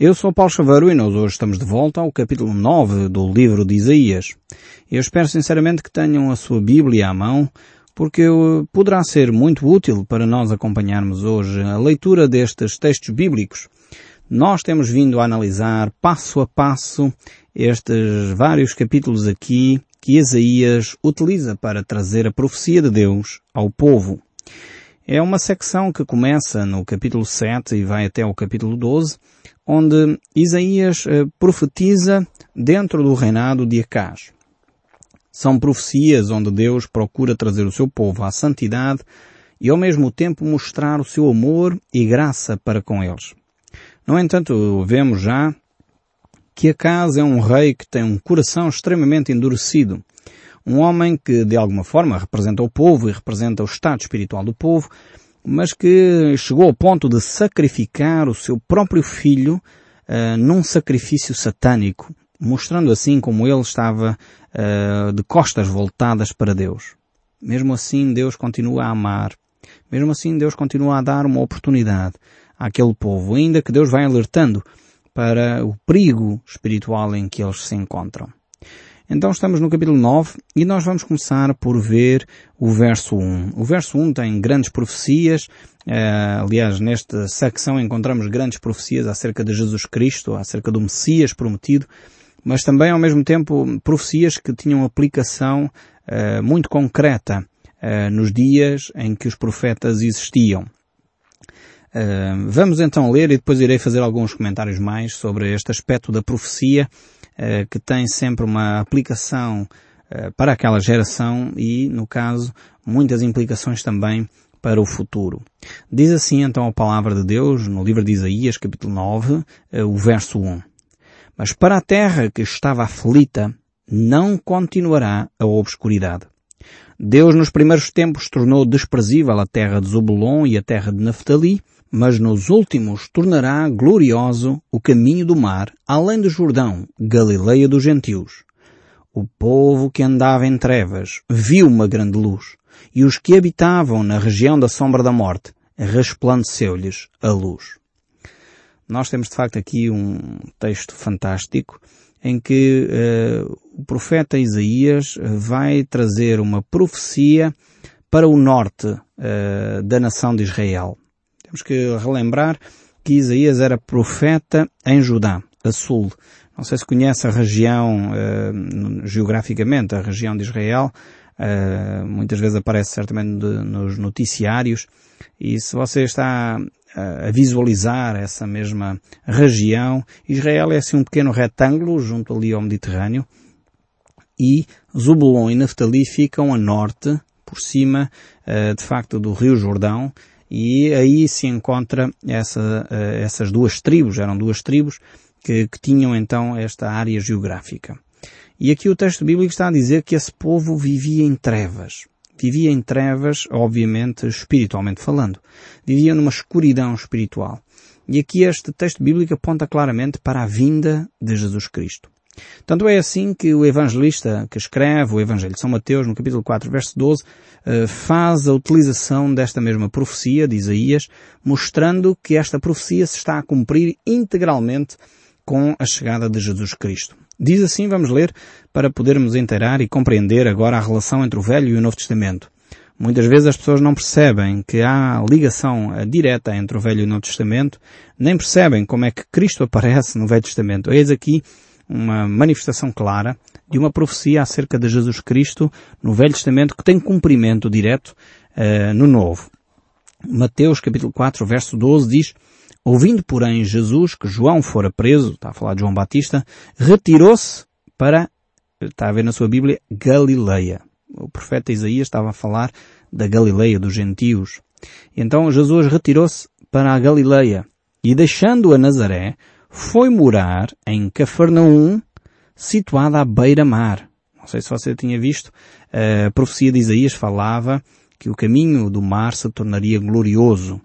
Eu sou Paulo Chaveiro e nós hoje estamos de volta ao capítulo 9 do livro de Isaías. Eu espero sinceramente que tenham a sua Bíblia à mão, porque poderá ser muito útil para nós acompanharmos hoje a leitura destes textos bíblicos. Nós temos vindo a analisar passo a passo estes vários capítulos aqui que Isaías utiliza para trazer a profecia de Deus ao povo. É uma secção que começa no capítulo 7 e vai até o capítulo 12, onde Isaías eh, profetiza dentro do reinado de Acaz. São profecias onde Deus procura trazer o seu povo à santidade e ao mesmo tempo mostrar o seu amor e graça para com eles. No entanto, vemos já que Acaz é um rei que tem um coração extremamente endurecido. Um homem que de alguma forma representa o povo e representa o estado espiritual do povo, mas que chegou ao ponto de sacrificar o seu próprio filho uh, num sacrifício satânico, mostrando assim como ele estava uh, de costas voltadas para Deus. Mesmo assim, Deus continua a amar. Mesmo assim, Deus continua a dar uma oportunidade àquele povo, ainda que Deus vai alertando para o perigo espiritual em que eles se encontram. Então estamos no capítulo 9 e nós vamos começar por ver o verso 1. O verso 1 tem grandes profecias, uh, aliás, nesta secção encontramos grandes profecias acerca de Jesus Cristo, acerca do Messias prometido, mas também ao mesmo tempo profecias que tinham aplicação uh, muito concreta uh, nos dias em que os profetas existiam. Vamos então ler e depois irei fazer alguns comentários mais sobre este aspecto da profecia uh, que tem sempre uma aplicação uh, para aquela geração e, no caso, muitas implicações também para o futuro. Diz assim então a palavra de Deus no livro de Isaías, capítulo 9, o verso 1. Mas para a terra que estava aflita, não continuará a obscuridade. Deus nos primeiros tempos tornou desprezível a terra de Zobulon e a terra de Naftali, mas nos últimos tornará glorioso o caminho do mar, além do Jordão, Galileia dos gentios. O povo que andava em trevas viu uma grande luz, e os que habitavam na região da sombra da morte, resplandeceu-lhes a luz. Nós temos de facto aqui um texto fantástico em que uh, o profeta Isaías vai trazer uma profecia para o norte uh, da nação de Israel. Temos que relembrar que Isaías era profeta em Judá, a sul. Não sei se conhece a região, uh, geograficamente, a região de Israel. Uh, muitas vezes aparece certamente de, nos noticiários. E se você está a visualizar essa mesma região, Israel é assim um pequeno retângulo junto ali ao Mediterrâneo. E Zubulon e Naftali ficam a norte, por cima, uh, de facto, do Rio Jordão, e aí se encontra essa, eh, essas duas tribos, eram duas tribos que, que tinham então esta área geográfica. E aqui o texto bíblico está a dizer que esse povo vivia em trevas. Vivia em trevas, obviamente, espiritualmente falando. Vivia numa escuridão espiritual. E aqui este texto bíblico aponta claramente para a vinda de Jesus Cristo. Tanto é assim que o evangelista que escreve o Evangelho de São Mateus, no capítulo 4, verso 12, eh, faz a utilização desta mesma profecia de Isaías, mostrando que esta profecia se está a cumprir integralmente com a chegada de Jesus Cristo. Diz assim, vamos ler, para podermos inteirar e compreender agora a relação entre o Velho e o Novo Testamento. Muitas vezes as pessoas não percebem que há ligação eh, direta entre o Velho e o Novo Testamento, nem percebem como é que Cristo aparece no Velho Testamento. Eis aqui uma manifestação clara de uma profecia acerca de Jesus Cristo no Velho Testamento que tem cumprimento direto uh, no Novo. Mateus capítulo 4 verso 12 diz Ouvindo, porém, Jesus que João fora preso, está a falar de João Batista, retirou-se para, está a ver na sua Bíblia, Galileia. O profeta Isaías estava a falar da Galileia, dos gentios. Então Jesus retirou-se para a Galileia e deixando a Nazaré, foi morar em Cafarnaum, situada à beira-mar. Não sei se você tinha visto, a profecia de Isaías falava que o caminho do mar se tornaria glorioso.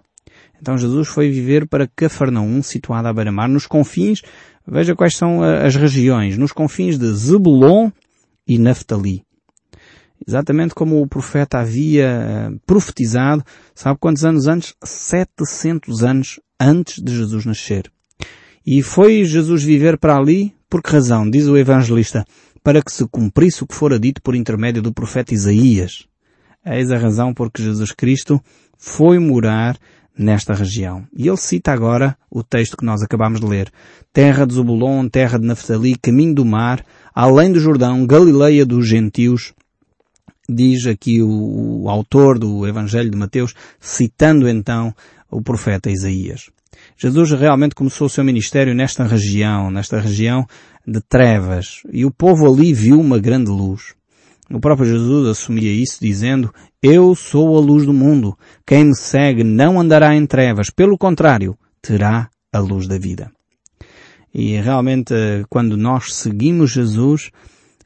Então Jesus foi viver para Cafarnaum, situada à beira-mar, nos confins, veja quais são as regiões, nos confins de Zebulon e Naftali. Exatamente como o profeta havia eh, profetizado, sabe quantos anos antes? 700 anos antes de Jesus nascer. E foi Jesus viver para ali? Por que razão? Diz o evangelista. Para que se cumprisse o que fora dito por intermédio do profeta Isaías. Eis a razão por que Jesus Cristo foi morar nesta região. E ele cita agora o texto que nós acabamos de ler. Terra de Zebulon, terra de Naftali, caminho do mar, além do Jordão, Galileia dos gentios, diz aqui o, o autor do Evangelho de Mateus, citando então o profeta Isaías. Jesus realmente começou o seu ministério nesta região, nesta região de trevas, e o povo ali viu uma grande luz. O próprio Jesus assumia isso dizendo, Eu sou a luz do mundo. Quem me segue não andará em trevas, pelo contrário, terá a luz da vida. E realmente, quando nós seguimos Jesus,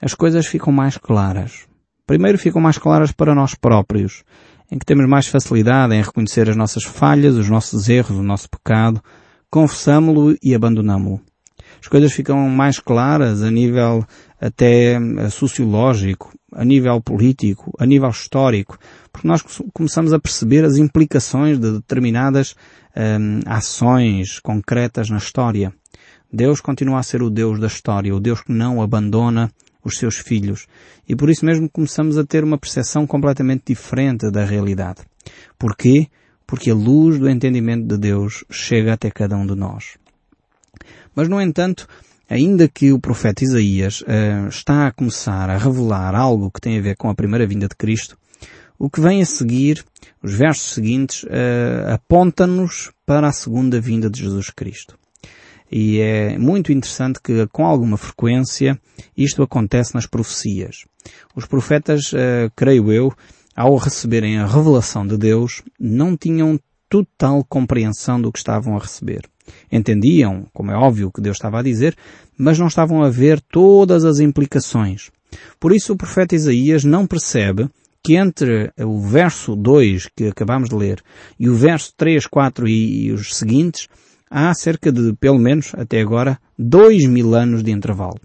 as coisas ficam mais claras. Primeiro ficam mais claras para nós próprios, em que temos mais facilidade em reconhecer as nossas falhas, os nossos erros, o nosso pecado, confessamo-lo e abandonamo-lo. As coisas ficam mais claras a nível até eh, sociológico, a nível político, a nível histórico, porque nós começamos a perceber as implicações de determinadas um, ações concretas na história. Deus continua a ser o Deus da história, o Deus que não abandona os seus filhos. E por isso mesmo começamos a ter uma percepção completamente diferente da realidade. Porquê? Porque a luz do entendimento de Deus chega até cada um de nós. Mas, no entanto, ainda que o profeta Isaías uh, está a começar a revelar algo que tem a ver com a primeira vinda de Cristo, o que vem a seguir, os versos seguintes, uh, aponta-nos para a segunda vinda de Jesus Cristo. E é muito interessante que, com alguma frequência, isto acontece nas profecias. Os profetas, uh, creio eu, ao receberem a revelação de Deus, não tinham total compreensão do que estavam a receber. Entendiam, como é óbvio, o que Deus estava a dizer, mas não estavam a ver todas as implicações. Por isso o profeta Isaías não percebe que entre o verso 2 que acabamos de ler e o verso 3, 4 e, e os seguintes há cerca de, pelo menos até agora, dois mil anos de intervalo.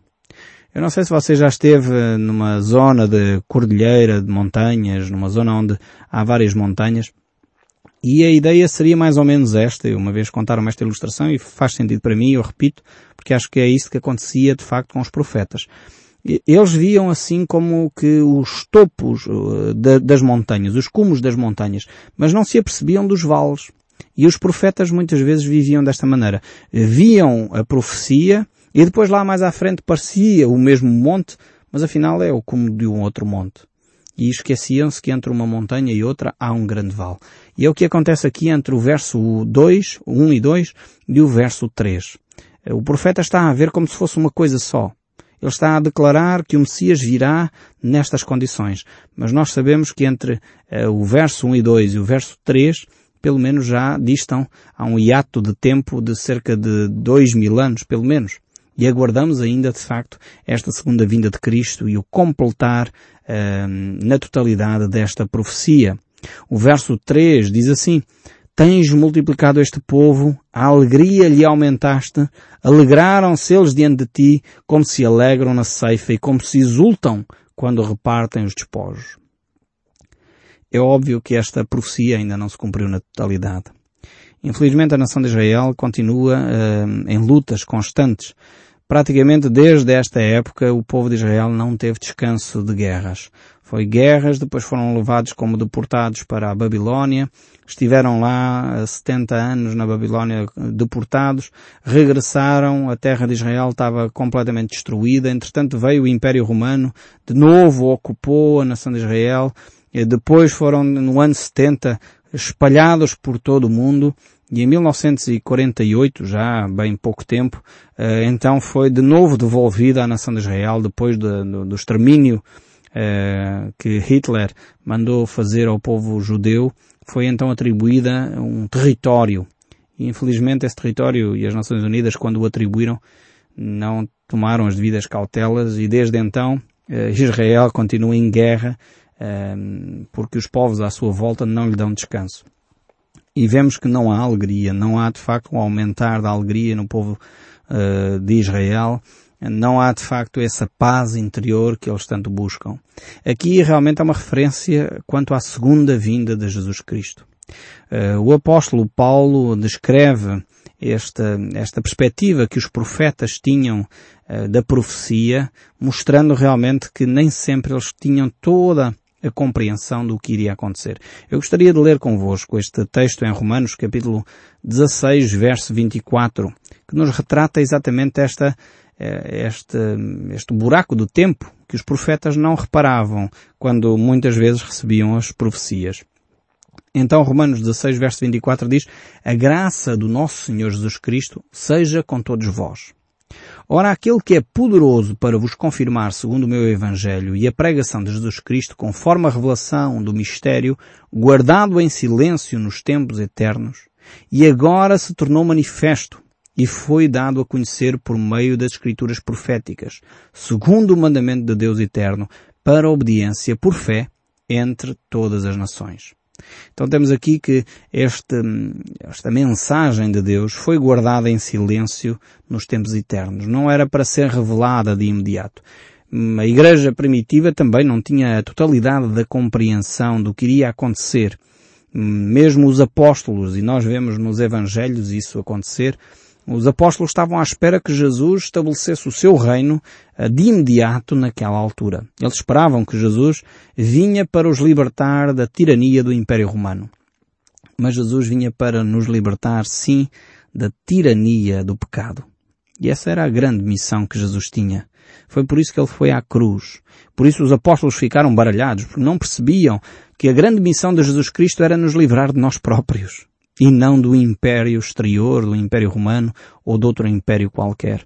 Eu não sei se você já esteve numa zona de cordilheira, de montanhas, numa zona onde há várias montanhas, e a ideia seria mais ou menos esta, uma vez contaram esta ilustração e faz sentido para mim, eu repito, porque acho que é isso que acontecia de facto com os profetas. Eles viam assim como que os topos uh, das montanhas, os cumos das montanhas, mas não se apercebiam dos vales. E os profetas muitas vezes viviam desta maneira. Viam a profecia e depois lá mais à frente parecia o mesmo monte, mas afinal é o cume de um outro monte. E esqueciam-se que entre uma montanha e outra há um grande vale. E é o que acontece aqui entre o verso 2, 1 e 2, e o verso 3. O profeta está a ver como se fosse uma coisa só. Ele está a declarar que o Messias virá nestas condições. Mas nós sabemos que entre uh, o verso 1 e 2 e o verso 3 pelo menos já distam a um hiato de tempo de cerca de dois mil anos, pelo menos. E aguardamos ainda, de facto, esta segunda vinda de Cristo e o completar uh, na totalidade desta profecia. O verso 3 diz assim, Tens multiplicado este povo, a alegria lhe aumentaste, alegraram-se eles diante de ti, como se alegram na ceifa e como se exultam quando repartem os despojos. É óbvio que esta profecia ainda não se cumpriu na totalidade. Infelizmente a nação de Israel continua uh, em lutas constantes. Praticamente desde esta época o povo de Israel não teve descanso de guerras. Foi guerras, depois foram levados como deportados para a Babilónia, estiveram lá 70 anos na Babilónia deportados, regressaram, a terra de Israel estava completamente destruída, entretanto veio o Império Romano, de novo ocupou a nação de Israel, depois foram, no ano 70, espalhados por todo o mundo e em 1948, já bem pouco tempo, eh, então foi de novo devolvida à nação de Israel depois do, do extermínio eh, que Hitler mandou fazer ao povo judeu, foi então atribuída um território. E infelizmente esse território e as Nações Unidas, quando o atribuíram, não tomaram as devidas cautelas e desde então eh, Israel continua em guerra porque os povos à sua volta não lhe dão descanso. E vemos que não há alegria, não há de facto um aumentar da alegria no povo uh, de Israel, não há de facto essa paz interior que eles tanto buscam. Aqui realmente há uma referência quanto à segunda vinda de Jesus Cristo. Uh, o apóstolo Paulo descreve esta, esta perspectiva que os profetas tinham uh, da profecia, mostrando realmente que nem sempre eles tinham toda a compreensão do que iria acontecer. Eu gostaria de ler convosco este texto em Romanos, capítulo 16, verso 24, que nos retrata exatamente esta, eh, este, este buraco do tempo que os profetas não reparavam quando muitas vezes recebiam as profecias. Então Romanos 16, verso 24 diz, A graça do nosso Senhor Jesus Cristo seja com todos vós. Ora, aquele que é poderoso para vos confirmar segundo o meu Evangelho e a pregação de Jesus Cristo conforme a revelação do mistério guardado em silêncio nos tempos eternos e agora se tornou manifesto e foi dado a conhecer por meio das escrituras proféticas, segundo o mandamento de Deus eterno, para obediência por fé entre todas as nações. Então temos aqui que este, esta mensagem de Deus foi guardada em silêncio nos tempos eternos. Não era para ser revelada de imediato. A igreja primitiva também não tinha a totalidade da compreensão do que iria acontecer. Mesmo os apóstolos, e nós vemos nos evangelhos isso acontecer, os apóstolos estavam à espera que Jesus estabelecesse o seu reino de imediato naquela altura. Eles esperavam que Jesus vinha para os libertar da tirania do Império Romano. Mas Jesus vinha para nos libertar, sim, da tirania do pecado. E essa era a grande missão que Jesus tinha. Foi por isso que ele foi à cruz. Por isso os apóstolos ficaram baralhados, porque não percebiam que a grande missão de Jesus Cristo era nos livrar de nós próprios e não do império exterior, do império romano ou de outro império qualquer.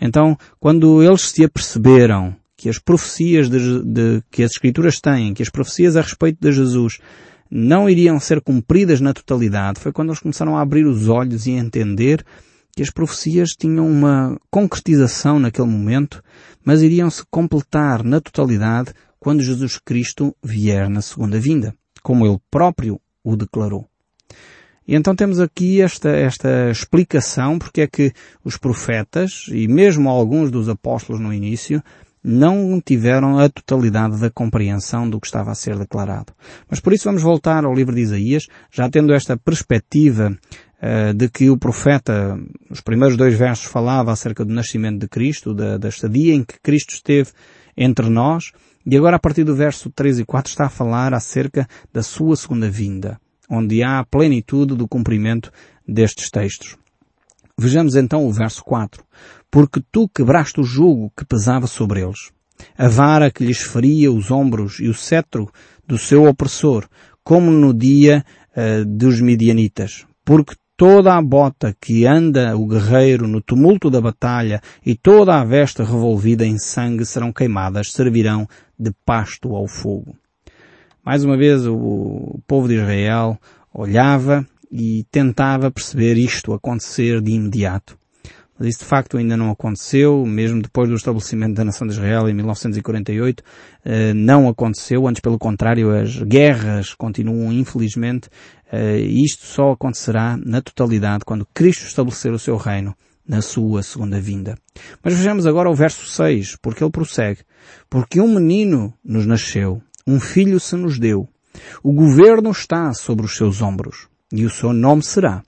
Então, quando eles se aperceberam que as profecias de, de, que as escrituras têm, que as profecias a respeito de Jesus não iriam ser cumpridas na totalidade, foi quando eles começaram a abrir os olhos e a entender que as profecias tinham uma concretização naquele momento, mas iriam se completar na totalidade quando Jesus Cristo vier na segunda vinda, como ele próprio o declarou. E então temos aqui esta, esta explicação porque é que os profetas, e mesmo alguns dos apóstolos no início, não tiveram a totalidade da compreensão do que estava a ser declarado. Mas por isso vamos voltar ao livro de Isaías, já tendo esta perspectiva uh, de que o profeta, os primeiros dois versos falava acerca do nascimento de Cristo, da, da estadia em que Cristo esteve entre nós, e agora a partir do verso 3 e 4 está a falar acerca da sua segunda vinda onde há a plenitude do cumprimento destes textos. Vejamos então o verso 4. Porque tu quebraste o jugo que pesava sobre eles, a vara que lhes feria os ombros e o cetro do seu opressor, como no dia uh, dos midianitas. Porque toda a bota que anda o guerreiro no tumulto da batalha e toda a veste revolvida em sangue serão queimadas, servirão de pasto ao fogo. Mais uma vez o povo de Israel olhava e tentava perceber isto acontecer de imediato. Mas isso de facto ainda não aconteceu, mesmo depois do estabelecimento da nação de Israel em 1948, eh, não aconteceu, antes pelo contrário, as guerras continuam infelizmente, eh, e isto só acontecerá na totalidade quando Cristo estabelecer o seu reino na sua segunda vinda. Mas vejamos agora o verso 6, porque ele prossegue. Porque um menino nos nasceu, um filho se nos deu. O governo está sobre os seus ombros. E o seu nome será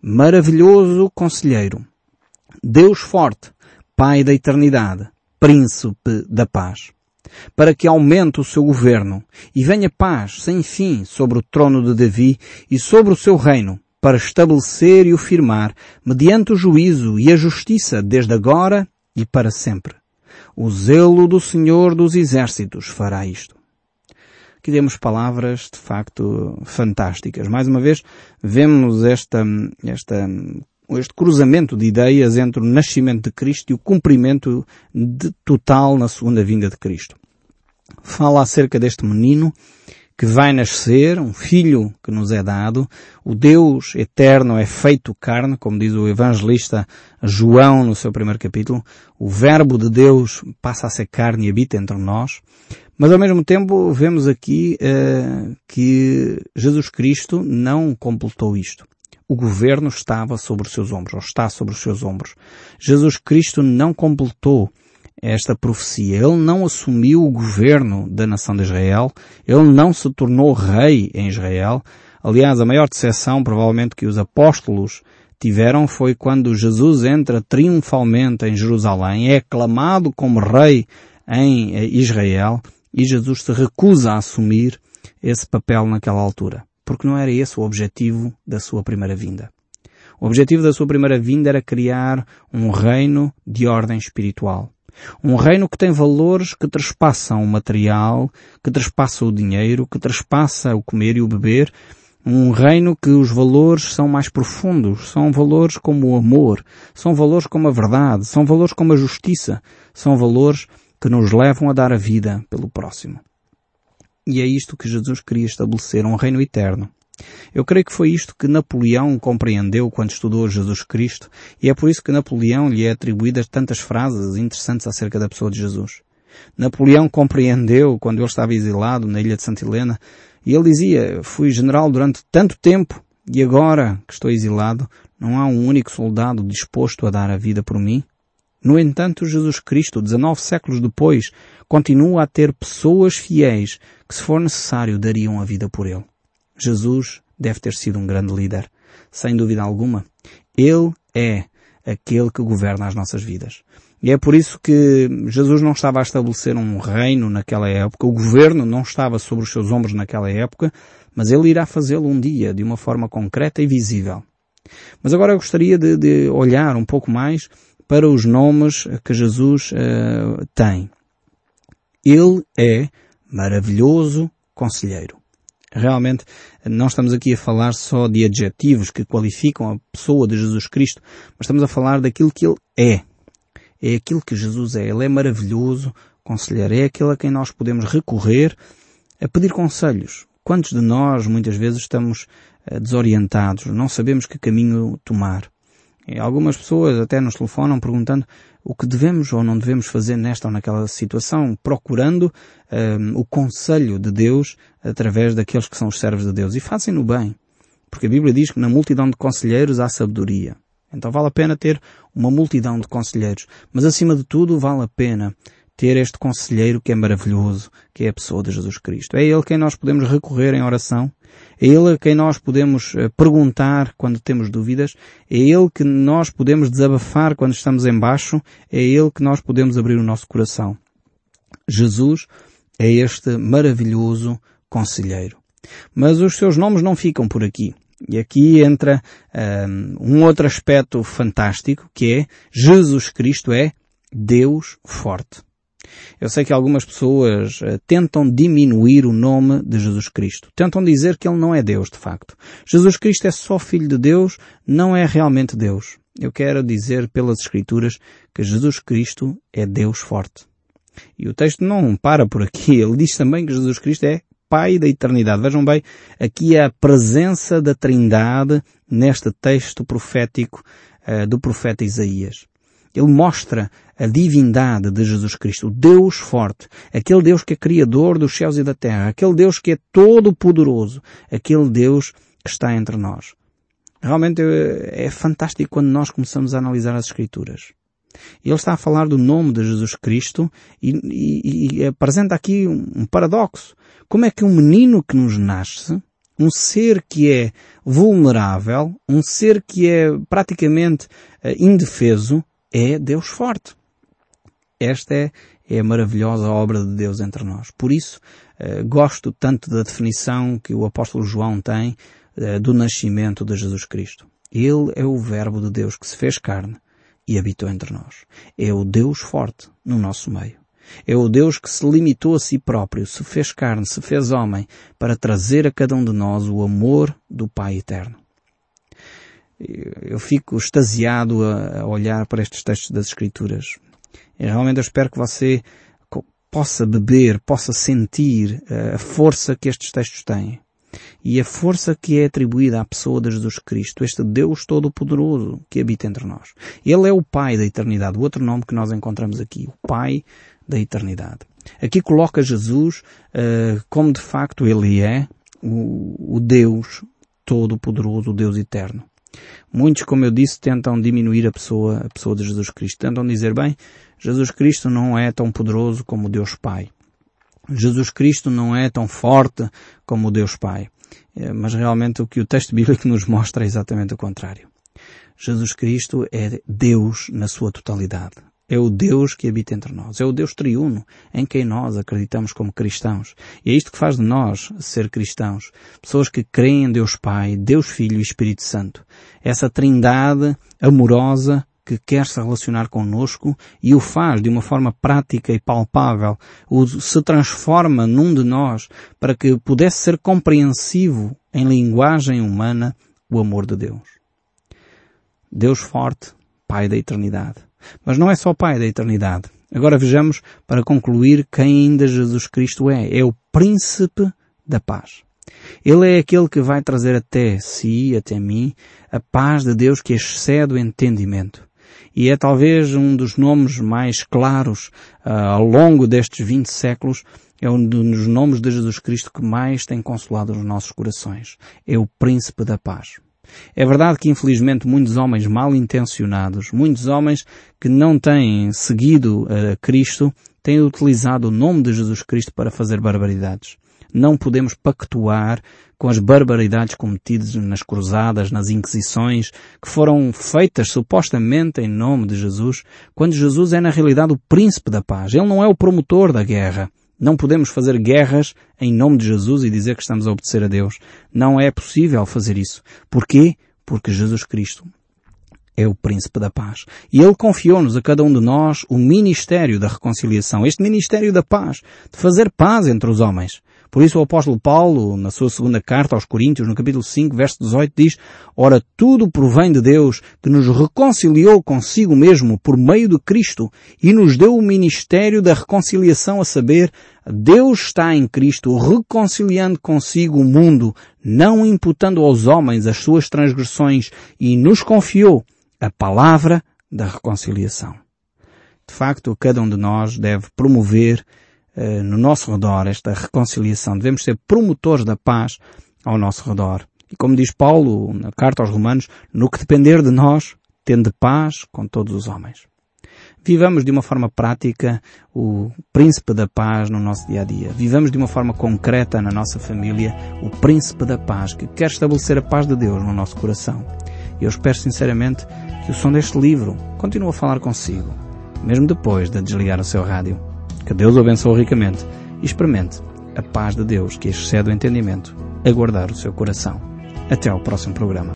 Maravilhoso Conselheiro, Deus Forte, Pai da Eternidade, Príncipe da Paz. Para que aumente o seu governo e venha paz sem fim sobre o trono de Davi e sobre o seu reino, para estabelecer e o firmar mediante o juízo e a justiça desde agora e para sempre. O zelo do Senhor dos Exércitos fará isto que temos palavras de facto fantásticas. Mais uma vez, vemos esta, esta, este cruzamento de ideias entre o nascimento de Cristo e o cumprimento de, total na segunda vinda de Cristo. Fala acerca deste menino que vai nascer, um filho que nos é dado, o Deus eterno é feito carne, como diz o evangelista João no seu primeiro capítulo, o verbo de Deus passa a ser carne e habita entre nós, mas ao mesmo tempo vemos aqui uh, que Jesus Cristo não completou isto. O governo estava sobre os seus ombros, ou está sobre os seus ombros. Jesus Cristo não completou esta profecia. Ele não assumiu o governo da nação de Israel. Ele não se tornou rei em Israel. Aliás, a maior decepção provavelmente que os apóstolos tiveram foi quando Jesus entra triunfalmente em Jerusalém, é aclamado como rei em eh, Israel e Jesus se recusa a assumir esse papel naquela altura, porque não era esse o objetivo da sua primeira vinda. O objetivo da sua primeira vinda era criar um reino de ordem espiritual. Um reino que tem valores que trespassam o material, que trespassa o dinheiro, que trespassa o comer e o beber. Um reino que os valores são mais profundos, são valores como o amor, são valores como a verdade, são valores como a justiça, são valores que nos levam a dar a vida pelo próximo. E é isto que Jesus queria estabelecer, um reino eterno. Eu creio que foi isto que Napoleão compreendeu quando estudou Jesus Cristo e é por isso que Napoleão lhe é atribuídas tantas frases interessantes acerca da pessoa de Jesus. Napoleão compreendeu quando ele estava exilado na ilha de Santa Helena e ele dizia, fui general durante tanto tempo e agora que estou exilado não há um único soldado disposto a dar a vida por mim? No entanto, Jesus Cristo, 19 séculos depois, continua a ter pessoas fiéis que, se for necessário, dariam a vida por ele. Jesus deve ter sido um grande líder. Sem dúvida alguma. Ele é aquele que governa as nossas vidas. E é por isso que Jesus não estava a estabelecer um reino naquela época, o governo não estava sobre os seus ombros naquela época, mas ele irá fazê-lo um dia de uma forma concreta e visível. Mas agora eu gostaria de, de olhar um pouco mais para os nomes que Jesus uh, tem. Ele é maravilhoso conselheiro. Realmente não estamos aqui a falar só de adjetivos que qualificam a pessoa de Jesus Cristo, mas estamos a falar daquilo que Ele é. É aquilo que Jesus é. Ele é maravilhoso, conselheiro. É aquele a quem nós podemos recorrer a pedir conselhos. Quantos de nós muitas vezes estamos uh, desorientados, não sabemos que caminho tomar? E algumas pessoas até nos telefonam perguntando o que devemos ou não devemos fazer nesta ou naquela situação, procurando um, o conselho de Deus através daqueles que são os servos de Deus. E fazem-no bem. Porque a Bíblia diz que na multidão de conselheiros há sabedoria. Então vale a pena ter uma multidão de conselheiros. Mas acima de tudo vale a pena ter este conselheiro que é maravilhoso, que é a pessoa de Jesus Cristo. É Ele quem nós podemos recorrer em oração, é Ele a quem nós podemos eh, perguntar quando temos dúvidas, é Ele que nós podemos desabafar quando estamos embaixo, é Ele que nós podemos abrir o nosso coração. Jesus é este maravilhoso conselheiro. Mas os seus nomes não ficam por aqui. E aqui entra um, um outro aspecto fantástico, que é Jesus Cristo é Deus forte. Eu sei que algumas pessoas uh, tentam diminuir o nome de Jesus Cristo. Tentam dizer que ele não é Deus, de facto. Jesus Cristo é só Filho de Deus, não é realmente Deus. Eu quero dizer pelas Escrituras que Jesus Cristo é Deus forte. E o texto não para por aqui. Ele diz também que Jesus Cristo é Pai da eternidade. Vejam bem, aqui é a presença da Trindade neste texto profético uh, do profeta Isaías. Ele mostra a divindade de Jesus Cristo, o Deus forte, aquele Deus que é criador dos céus e da terra, aquele Deus que é todo poderoso, aquele Deus que está entre nós. Realmente é, é fantástico quando nós começamos a analisar as Escrituras. Ele está a falar do nome de Jesus Cristo e, e, e apresenta aqui um paradoxo. Como é que um menino que nos nasce, um ser que é vulnerável, um ser que é praticamente uh, indefeso, é Deus forte. Esta é, é a maravilhosa obra de Deus entre nós. Por isso, eh, gosto tanto da definição que o apóstolo João tem eh, do nascimento de Jesus Cristo. Ele é o verbo de Deus que se fez carne e habitou entre nós. É o Deus forte no nosso meio. É o Deus que se limitou a si próprio, se fez carne, se fez homem, para trazer a cada um de nós o amor do Pai eterno eu fico extasiado a, olhar para estes textos das Escrituras. E realmente eu espero que você possa beber, possa sentir eh, a força que estes textos têm. E a força que é atribuída à pessoa de Jesus Cristo, este Deus Todo-Poderoso que habita entre nós. Ele é o Pai da eternidade, o outro nome que nós encontramos aqui, o Pai da eternidade. Aqui coloca Jesus uh, como de facto Ele é, o, o Deus Todo-Poderoso, o Deus Eterno. Muitos, como eu disse, tentam diminuir a pessoa, a pessoa de Jesus Cristo. Tentam dizer, bem, Jesus Cristo não é tão poderoso como Deus Pai. Jesus Cristo não é tão forte como Deus Pai. É, mas realmente o que o texto bíblico nos mostra é exatamente o contrário. Jesus Cristo é Deus na sua totalidade. É o Deus que habita entre nós. É o Deus triuno em quem nós acreditamos como cristãos. E é isto que faz de nós ser cristãos. Pessoas que creem em Deus Pai, Deus Filho e Espírito Santo. Essa trindade amorosa que quer se relacionar connosco e o faz de uma forma prática e palpável, o se transforma num de nós para que pudesse ser compreensivo em linguagem humana o amor de Deus. Deus forte, Pai da eternidade. Mas não é só Pai da eternidade. Agora vejamos, para concluir, quem ainda Jesus Cristo é. É o Príncipe da Paz. Ele é aquele que vai trazer até si, até mim, a paz de Deus que excede o entendimento e é talvez um dos nomes mais claros uh, ao longo destes 20 séculos, é um dos nomes de Jesus Cristo que mais tem consolado os nossos corações. É o Príncipe da Paz. É verdade que infelizmente muitos homens mal intencionados, muitos homens que não têm seguido a Cristo, têm utilizado o nome de Jesus Cristo para fazer barbaridades. Não podemos pactuar com as barbaridades cometidas nas cruzadas, nas inquisições, que foram feitas supostamente em nome de Jesus, quando Jesus é na realidade o príncipe da paz. Ele não é o promotor da guerra. Não podemos fazer guerras em nome de Jesus e dizer que estamos a obedecer a Deus. Não é possível fazer isso. Porquê? Porque Jesus Cristo é o príncipe da paz. E ele confiou-nos a cada um de nós o ministério da reconciliação, este ministério da paz, de fazer paz entre os homens. Por isso o apóstolo Paulo, na sua segunda carta aos Coríntios, no capítulo 5, verso 18, diz, Ora, tudo provém de Deus, que nos reconciliou consigo mesmo por meio de Cristo e nos deu o ministério da reconciliação, a saber, Deus está em Cristo reconciliando consigo o mundo, não imputando aos homens as suas transgressões e nos confiou a palavra da reconciliação. De facto, cada um de nós deve promover eh, no nosso redor, esta reconciliação. Devemos ser promotores da paz ao nosso redor. E como diz Paulo na carta aos Romanos, no que depender de nós, tende paz com todos os homens. Vivamos de uma forma prática o príncipe da paz no nosso dia a dia. Vivamos de uma forma concreta na nossa família o príncipe da paz que quer estabelecer a paz de Deus no nosso coração. Eu espero sinceramente que o som deste livro continue a falar consigo, mesmo depois de desligar o seu rádio. Que Deus o abençoe ricamente e experimente a paz de Deus que excede o entendimento a guardar o seu coração. Até ao próximo programa.